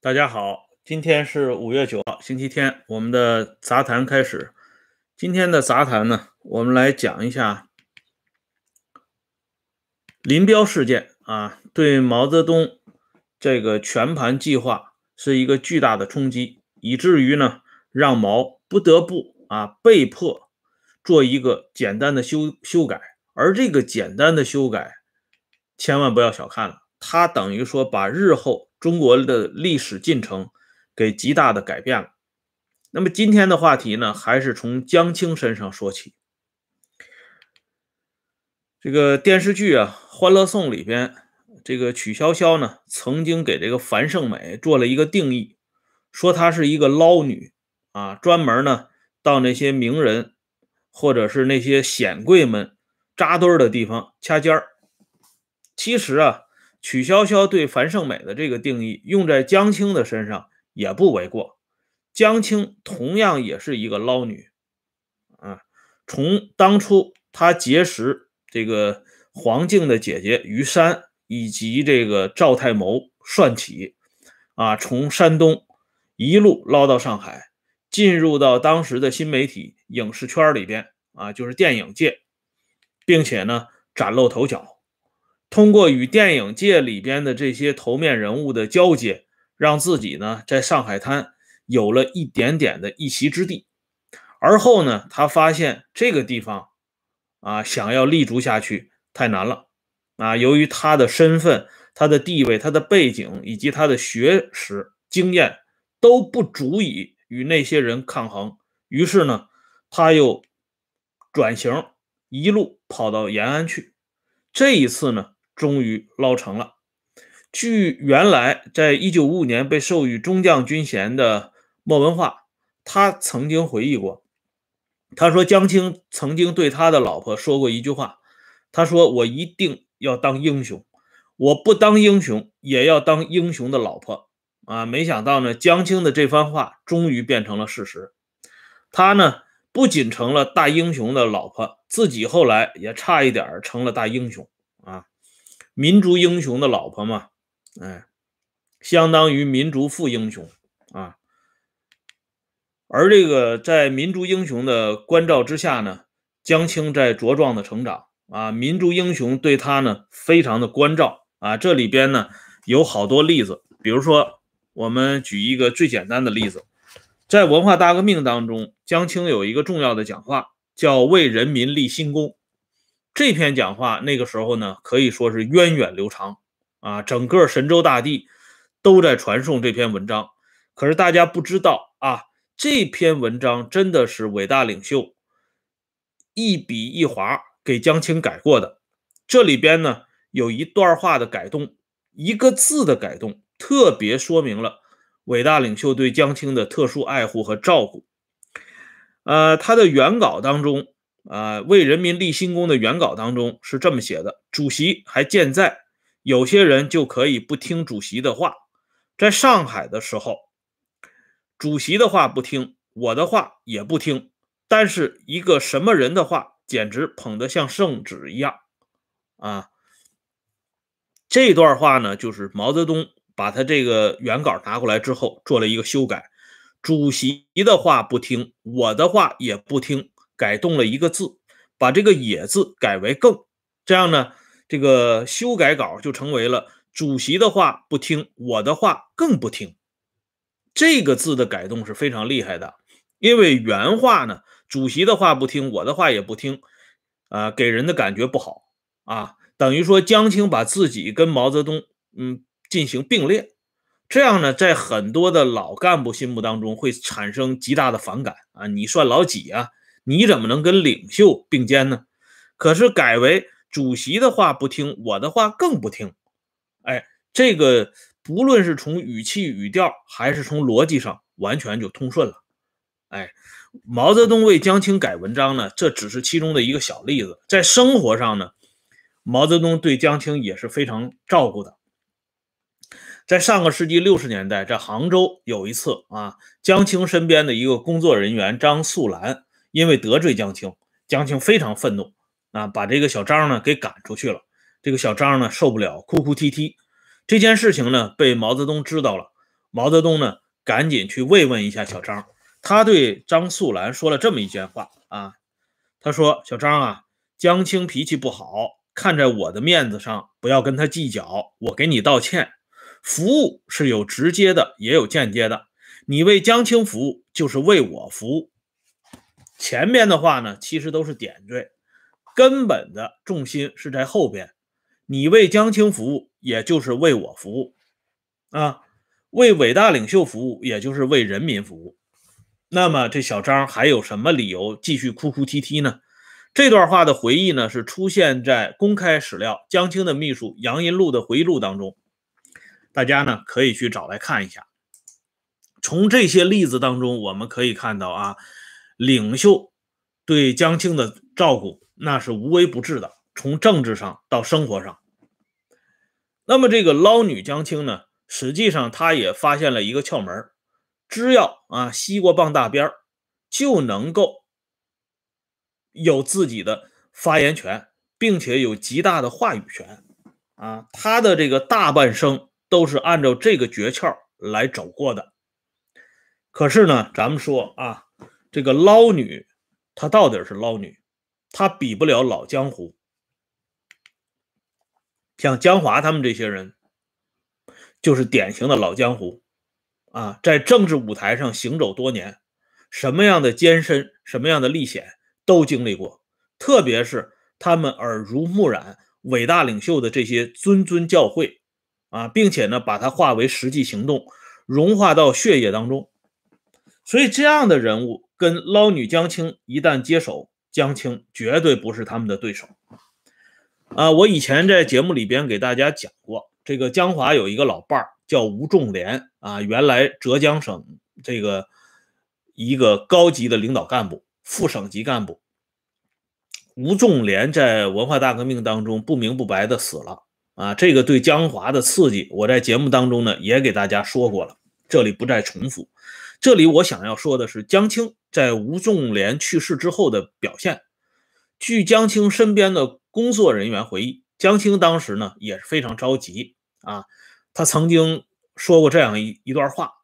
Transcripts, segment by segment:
大家好，今天是五月九号，星期天，我们的杂谈开始。今天的杂谈呢，我们来讲一下林彪事件啊，对毛泽东这个全盘计划是一个巨大的冲击，以至于呢，让毛不得不啊被迫做一个简单的修修改，而这个简单的修改，千万不要小看了，它等于说把日后。中国的历史进程给极大的改变了。那么今天的话题呢，还是从江青身上说起。这个电视剧啊，《欢乐颂》里边，这个曲筱绡呢，曾经给这个樊胜美做了一个定义，说她是一个捞女啊，专门呢到那些名人或者是那些显贵们扎堆的地方掐尖儿。其实啊。曲筱绡对樊胜美的这个定义用在江青的身上也不为过。江青同样也是一个捞女啊。从当初她结识这个黄静的姐姐于山以及这个赵太谋算起啊，从山东一路捞到上海，进入到当时的新媒体影视圈里边啊，就是电影界，并且呢崭露头角。通过与电影界里边的这些头面人物的交接，让自己呢在上海滩有了一点点的一席之地。而后呢，他发现这个地方啊，想要立足下去太难了啊。由于他的身份、他的地位、他的背景以及他的学识经验都不足以与那些人抗衡，于是呢，他又转型，一路跑到延安去。这一次呢。终于捞成了。据原来在一九五五年被授予中将军衔的莫文化，他曾经回忆过，他说江青曾经对他的老婆说过一句话，他说：“我一定要当英雄，我不当英雄也要当英雄的老婆。”啊，没想到呢，江青的这番话终于变成了事实。他呢，不仅成了大英雄的老婆，自己后来也差一点成了大英雄。民族英雄的老婆嘛，哎，相当于民族副英雄啊。而这个在民族英雄的关照之下呢，江青在茁壮的成长啊。民族英雄对他呢非常的关照啊。这里边呢有好多例子，比如说我们举一个最简单的例子，在文化大革命当中，江青有一个重要的讲话，叫为人民立新功。这篇讲话那个时候呢，可以说是源远流长啊，整个神州大地都在传颂这篇文章。可是大家不知道啊，这篇文章真的是伟大领袖一笔一划给江青改过的。这里边呢有一段话的改动，一个字的改动，特别说明了伟大领袖对江青的特殊爱护和照顾。呃，他的原稿当中。啊，为人民立新功的原稿当中是这么写的：主席还健在，有些人就可以不听主席的话。在上海的时候，主席的话不听，我的话也不听，但是一个什么人的话，简直捧得像圣旨一样啊！这段话呢，就是毛泽东把他这个原稿拿过来之后做了一个修改：主席的话不听，我的话也不听。改动了一个字，把这个“也”字改为“更”，这样呢，这个修改稿就成为了主席的话不听，我的话更不听。这个字的改动是非常厉害的，因为原话呢，主席的话不听，我的话也不听，啊，给人的感觉不好啊，等于说江青把自己跟毛泽东嗯进行并列，这样呢，在很多的老干部心目当中会产生极大的反感啊，你算老几啊？你怎么能跟领袖并肩呢？可是改为主席的话不听，我的话更不听。哎，这个不论是从语气语调，还是从逻辑上，完全就通顺了。哎，毛泽东为江青改文章呢，这只是其中的一个小例子。在生活上呢，毛泽东对江青也是非常照顾的。在上个世纪六十年代，在杭州有一次啊，江青身边的一个工作人员张素兰。因为得罪江青，江青非常愤怒啊，把这个小张呢给赶出去了。这个小张呢受不了，哭哭啼啼。这件事情呢被毛泽东知道了，毛泽东呢，赶紧去慰问一下小张。他对张素兰说了这么一句话啊，他说：“小张啊，江青脾气不好，看在我的面子上，不要跟他计较，我给你道歉。服务是有直接的，也有间接的。你为江青服务，就是为我服务。前面的话呢，其实都是点缀，根本的重心是在后边。你为江青服务，也就是为我服务啊，为伟大领袖服务，也就是为人民服务。”那么这小张还有什么理由继续哭哭啼啼呢？这段话的回忆呢，是出现在公开史料江青的秘书杨银禄的回忆录当中，大家呢可以去找来看一下。从这些例子当中，我们可以看到啊，领袖对江青的照顾那是无微不至的，从政治上到生活上。那么这个捞女江青呢，实际上她也发现了一个窍门只要啊，西瓜棒大边就能够有自己的发言权，并且有极大的话语权啊。他的这个大半生都是按照这个诀窍来走过的。可是呢，咱们说啊，这个捞女，她到底是捞女，她比不了老江湖。像江华他们这些人，就是典型的老江湖。啊，在政治舞台上行走多年，什么样的艰深、什么样的历险都经历过。特别是他们耳濡目染伟大领袖的这些谆谆教诲啊，并且呢，把它化为实际行动，融化到血液当中。所以，这样的人物跟捞女江青一旦接手，江青绝对不是他们的对手。啊，我以前在节目里边给大家讲过，这个江华有一个老伴儿。叫吴仲廉啊，原来浙江省这个一个高级的领导干部，副省级干部。吴仲廉在文化大革命当中不明不白的死了啊，这个对江华的刺激，我在节目当中呢也给大家说过了，这里不再重复。这里我想要说的是江青在吴仲廉去世之后的表现。据江青身边的工作人员回忆，江青当时呢也是非常着急啊。他曾经说过这样一一段话，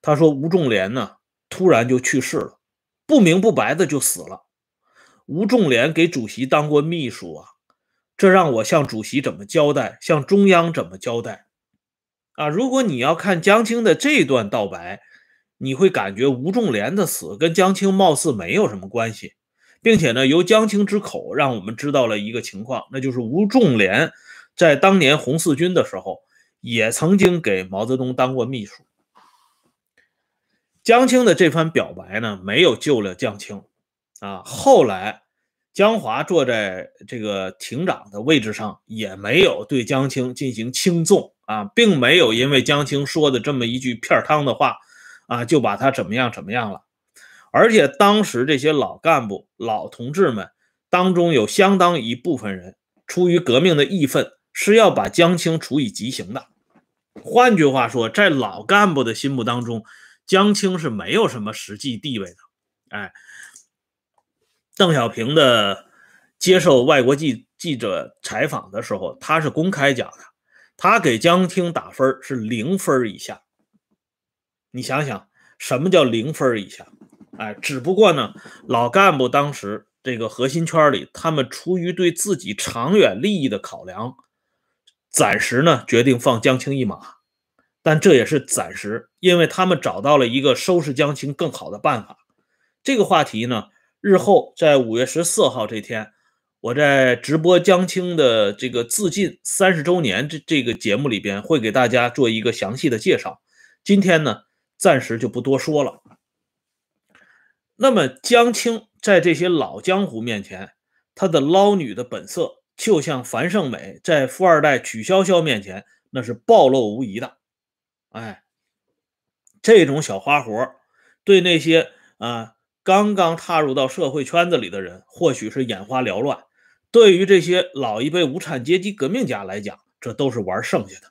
他说吴仲廉呢突然就去世了，不明不白的就死了。吴仲廉给主席当过秘书啊，这让我向主席怎么交代，向中央怎么交代啊？如果你要看江青的这段道白，你会感觉吴仲连的死跟江青貌似没有什么关系，并且呢，由江青之口让我们知道了一个情况，那就是吴仲连在当年红四军的时候。也曾经给毛泽东当过秘书。江青的这番表白呢，没有救了江青啊。后来江华坐在这个庭长的位置上，也没有对江青进行轻纵啊，并没有因为江青说的这么一句片汤的话啊，就把他怎么样怎么样了。而且当时这些老干部、老同志们当中，有相当一部分人出于革命的义愤。是要把江青处以极刑的。换句话说，在老干部的心目当中，江青是没有什么实际地位的。哎，邓小平的接受外国记记者采访的时候，他是公开讲的，他给江青打分是零分以下。你想想，什么叫零分以下？哎，只不过呢，老干部当时这个核心圈里，他们出于对自己长远利益的考量。暂时呢，决定放江青一马，但这也是暂时，因为他们找到了一个收拾江青更好的办法。这个话题呢，日后在五月十四号这天，我在直播江青的这个自尽三十周年这这个节目里边，会给大家做一个详细的介绍。今天呢，暂时就不多说了。那么，江青在这些老江湖面前，他的捞女的本色。就像樊胜美在富二代曲筱绡面前，那是暴露无遗的。哎，这种小花活对那些啊刚刚踏入到社会圈子里的人，或许是眼花缭乱；对于这些老一辈无产阶级革命家来讲，这都是玩剩下的。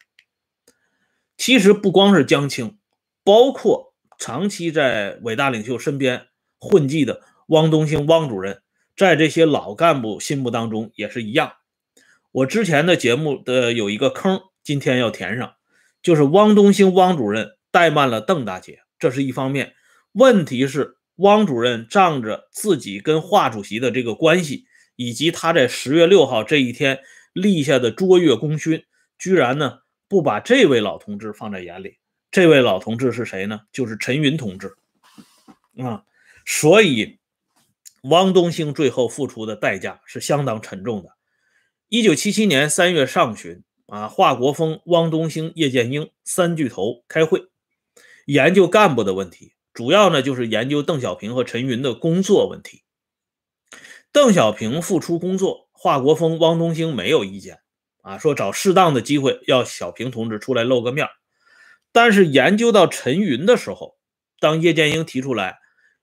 其实不光是江青，包括长期在伟大领袖身边混迹的汪东兴汪主任。在这些老干部心目当中也是一样。我之前的节目的有一个坑，今天要填上，就是汪东兴汪主任怠慢了邓大姐，这是一方面。问题是汪主任仗着自己跟华主席的这个关系，以及他在十月六号这一天立下的卓越功勋，居然呢不把这位老同志放在眼里。这位老同志是谁呢？就是陈云同志啊。所以汪东兴最后付出的代价是相当沉重的。一九七七年三月上旬啊，华国锋、汪东兴、叶剑英三巨头开会，研究干部的问题，主要呢就是研究邓小平和陈云的工作问题。邓小平复出工作，华国锋、汪东兴没有意见啊，说找适当的机会要小平同志出来露个面。但是研究到陈云的时候，当叶剑英提出来，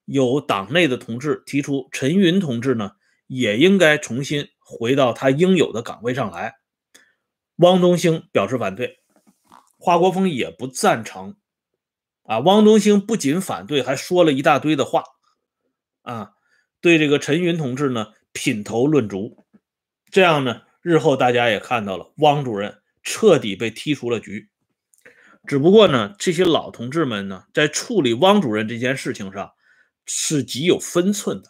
有党内的同志提出陈云同志呢也应该重新。回到他应有的岗位上来，汪东兴表示反对，华国锋也不赞成。啊，汪东兴不仅反对，还说了一大堆的话，啊，对这个陈云同志呢品头论足。这样呢，日后大家也看到了，汪主任彻底被踢出了局。只不过呢，这些老同志们呢，在处理汪主任这件事情上是极有分寸的。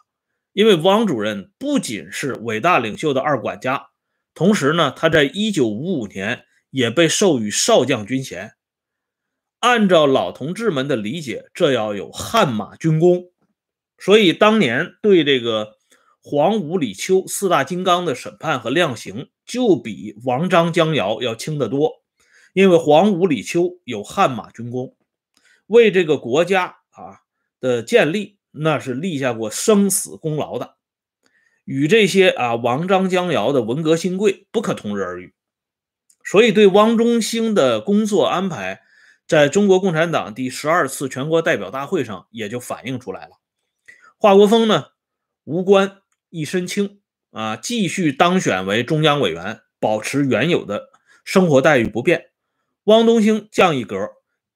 因为汪主任不仅是伟大领袖的二管家，同时呢，他在一九五五年也被授予少将军衔。按照老同志们的理解，这要有汗马军功。所以当年对这个黄武李邱四大金刚的审判和量刑，就比王张江瑶要轻得多。因为黄武李秋有汗马军功，为这个国家啊的建立。那是立下过生死功劳的，与这些啊王张江瑶的文革新贵不可同日而语。所以，对汪中兴的工作安排，在中国共产党第十二次全国代表大会上也就反映出来了。华国锋呢，无官一身轻啊，继续当选为中央委员，保持原有的生活待遇不变。汪东兴降一格，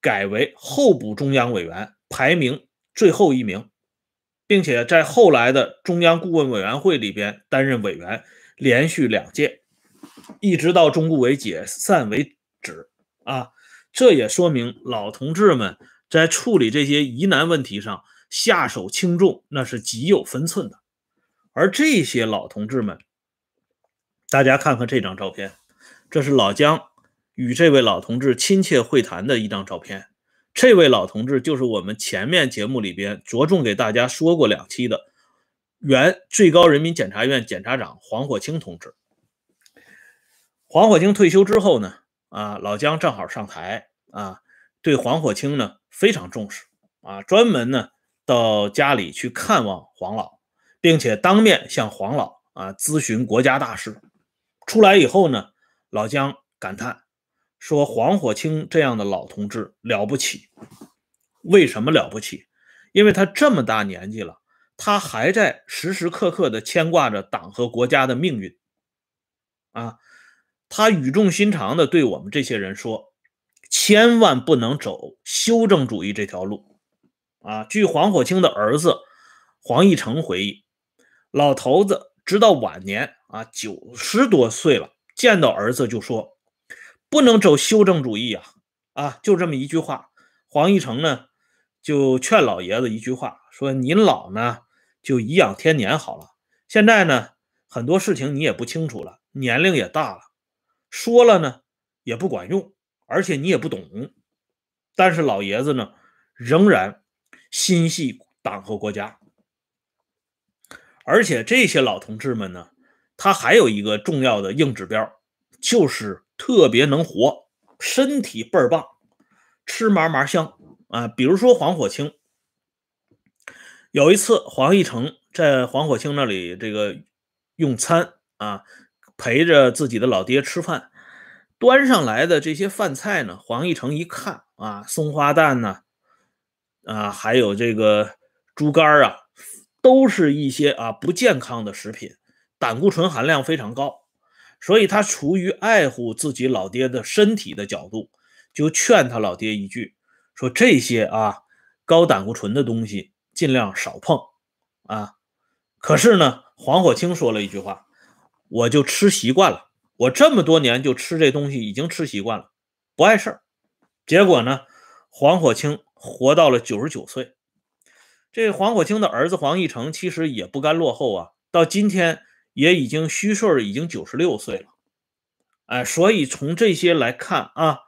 改为候补中央委员，排名最后一名。并且在后来的中央顾问委员会里边担任委员，连续两届，一直到中顾委解散为止。啊，这也说明老同志们在处理这些疑难问题上下手轻重，那是极有分寸的。而这些老同志们，大家看看这张照片，这是老姜与这位老同志亲切会谈的一张照片。这位老同志就是我们前面节目里边着重给大家说过两期的原最高人民检察院检察长黄火清同志。黄火清退休之后呢，啊，老姜正好上台啊，对黄火清呢非常重视啊，专门呢到家里去看望黄老，并且当面向黄老啊咨询国家大事。出来以后呢，老姜感叹。说黄火清这样的老同志了不起，为什么了不起？因为他这么大年纪了，他还在时时刻刻的牵挂着党和国家的命运。啊，他语重心长的对我们这些人说：千万不能走修正主义这条路。啊，据黄火清的儿子黄义成回忆，老头子直到晚年啊，九十多岁了，见到儿子就说。不能走修正主义啊！啊，就这么一句话。黄义成呢，就劝老爷子一句话，说：“您老呢，就颐养天年好了。现在呢，很多事情你也不清楚了，年龄也大了，说了呢也不管用，而且你也不懂。但是老爷子呢，仍然心系党和国家。而且这些老同志们呢，他还有一个重要的硬指标，就是。”特别能活，身体倍儿棒，吃嘛嘛香啊！比如说黄火清，有一次黄义成在黄火清那里这个用餐啊，陪着自己的老爹吃饭，端上来的这些饭菜呢，黄义成一看啊，松花蛋呢，啊，还有这个猪肝啊，都是一些啊不健康的食品，胆固醇含量非常高。所以他出于爱护自己老爹的身体的角度，就劝他老爹一句，说这些啊高胆固醇的东西尽量少碰啊。可是呢，黄火清说了一句话，我就吃习惯了，我这么多年就吃这东西，已经吃习惯了，不碍事儿。结果呢，黄火清活到了九十九岁。这黄火清的儿子黄义成其实也不甘落后啊，到今天也已经虚岁已经九十六岁了。哎，所以从这些来看啊，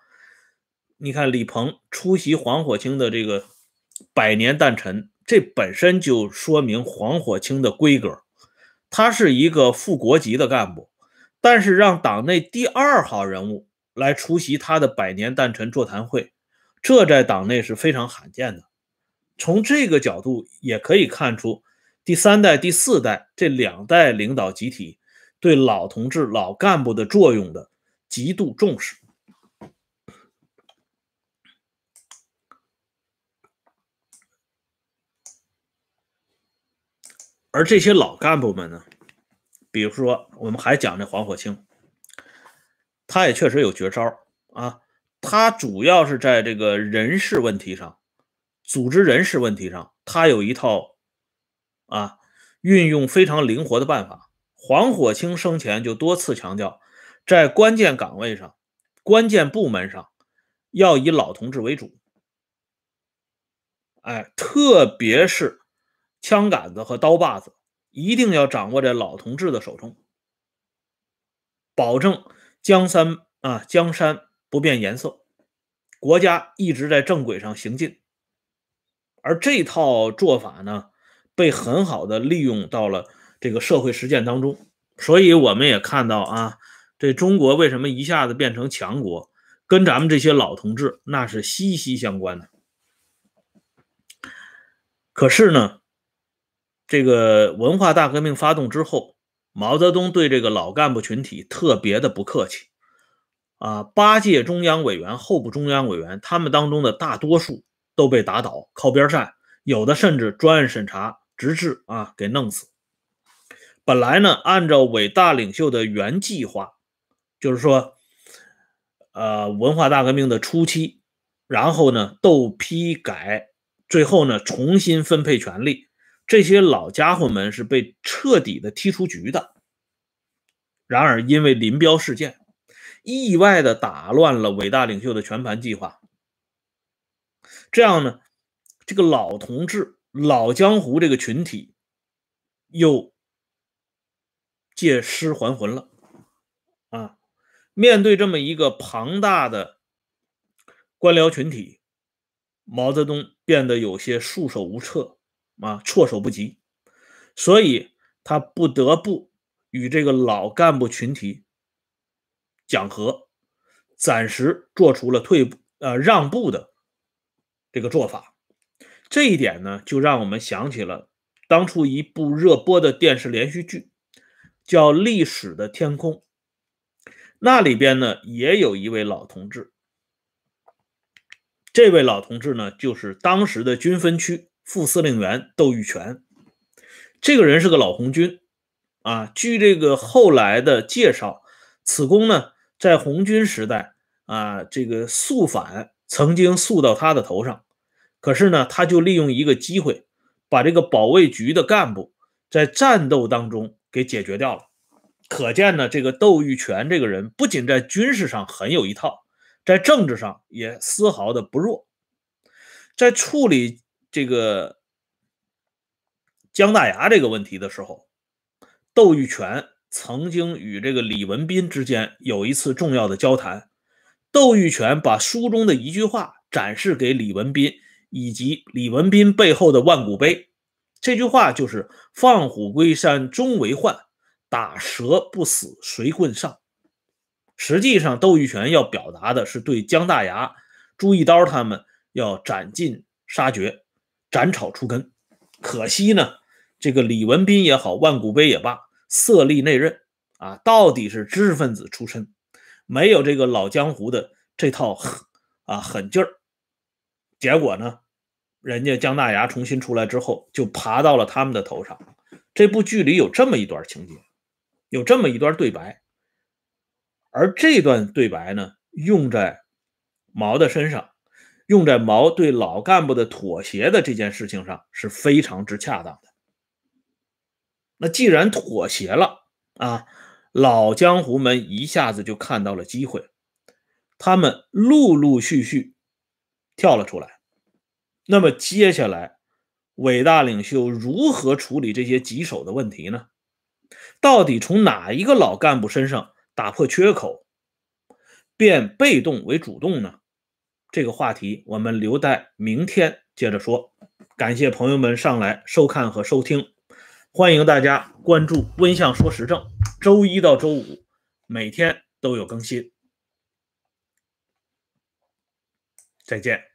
你看李鹏出席黄火清的这个百年诞辰，这本身就说明黄火清的规格。他是一个副国级的干部，但是让党内第二号人物来出席他的百年诞辰座谈会，这在党内是非常罕见的。从这个角度也可以看出，第三代、第四代这两代领导集体对老同志、老干部的作用的极度重视。而这些老干部们呢，比如说我们还讲这黄火清，他也确实有绝招啊，他主要是在这个人事问题上。组织人事问题上，他有一套啊运用非常灵活的办法。黄火清生前就多次强调，在关键岗位上、关键部门上要以老同志为主。哎，特别是枪杆子和刀把子，一定要掌握在老同志的手中，保证江山啊江山不变颜色，国家一直在正轨上行进。而这套做法呢，被很好的利用到了这个社会实践当中，所以我们也看到啊，这中国为什么一下子变成强国，跟咱们这些老同志那是息息相关的。可是呢，这个文化大革命发动之后，毛泽东对这个老干部群体特别的不客气啊，八届中央委员、候补中央委员，他们当中的大多数。都被打倒，靠边站，有的甚至专案审查，直至啊给弄死。本来呢，按照伟大领袖的原计划，就是说，呃，文化大革命的初期，然后呢斗批改，最后呢重新分配权力，这些老家伙们是被彻底的踢出局的。然而，因为林彪事件，意外的打乱了伟大领袖的全盘计划。这样呢，这个老同志、老江湖这个群体又借尸还魂了啊！面对这么一个庞大的官僚群体，毛泽东变得有些束手无策啊，措手不及，所以他不得不与这个老干部群体讲和，暂时做出了退呃让步的。这个做法，这一点呢，就让我们想起了当初一部热播的电视连续剧，叫《历史的天空》。那里边呢，也有一位老同志。这位老同志呢，就是当时的军分区副司令员窦玉泉。这个人是个老红军啊。据这个后来的介绍，此公呢，在红军时代啊，这个肃反。曾经诉到他的头上，可是呢，他就利用一个机会，把这个保卫局的干部在战斗当中给解决掉了。可见呢，这个窦玉泉这个人不仅在军事上很有一套，在政治上也丝毫的不弱。在处理这个姜大牙这个问题的时候，窦玉泉曾经与这个李文斌之间有一次重要的交谈。窦玉泉把书中的一句话展示给李文斌以及李文斌背后的万古碑。这句话就是“放虎归山终为患，打蛇不死谁棍上”。实际上，窦玉泉要表达的是对姜大牙、朱一刀他们要斩尽杀绝、斩草除根。可惜呢，这个李文斌也好，万古碑也罢，色厉内荏啊，到底是知识分子出身。没有这个老江湖的这套狠啊狠劲儿，结果呢，人家姜大牙重新出来之后，就爬到了他们的头上。这部剧里有这么一段情节，有这么一段对白，而这段对白呢，用在毛的身上，用在毛对老干部的妥协的这件事情上是非常之恰当的。那既然妥协了啊。老江湖们一下子就看到了机会，他们陆陆续续跳了出来。那么接下来，伟大领袖如何处理这些棘手的问题呢？到底从哪一个老干部身上打破缺口，变被动为主动呢？这个话题我们留待明天接着说。感谢朋友们上来收看和收听，欢迎大家关注“温相说时政”，周一到周五每天都有更新。再见。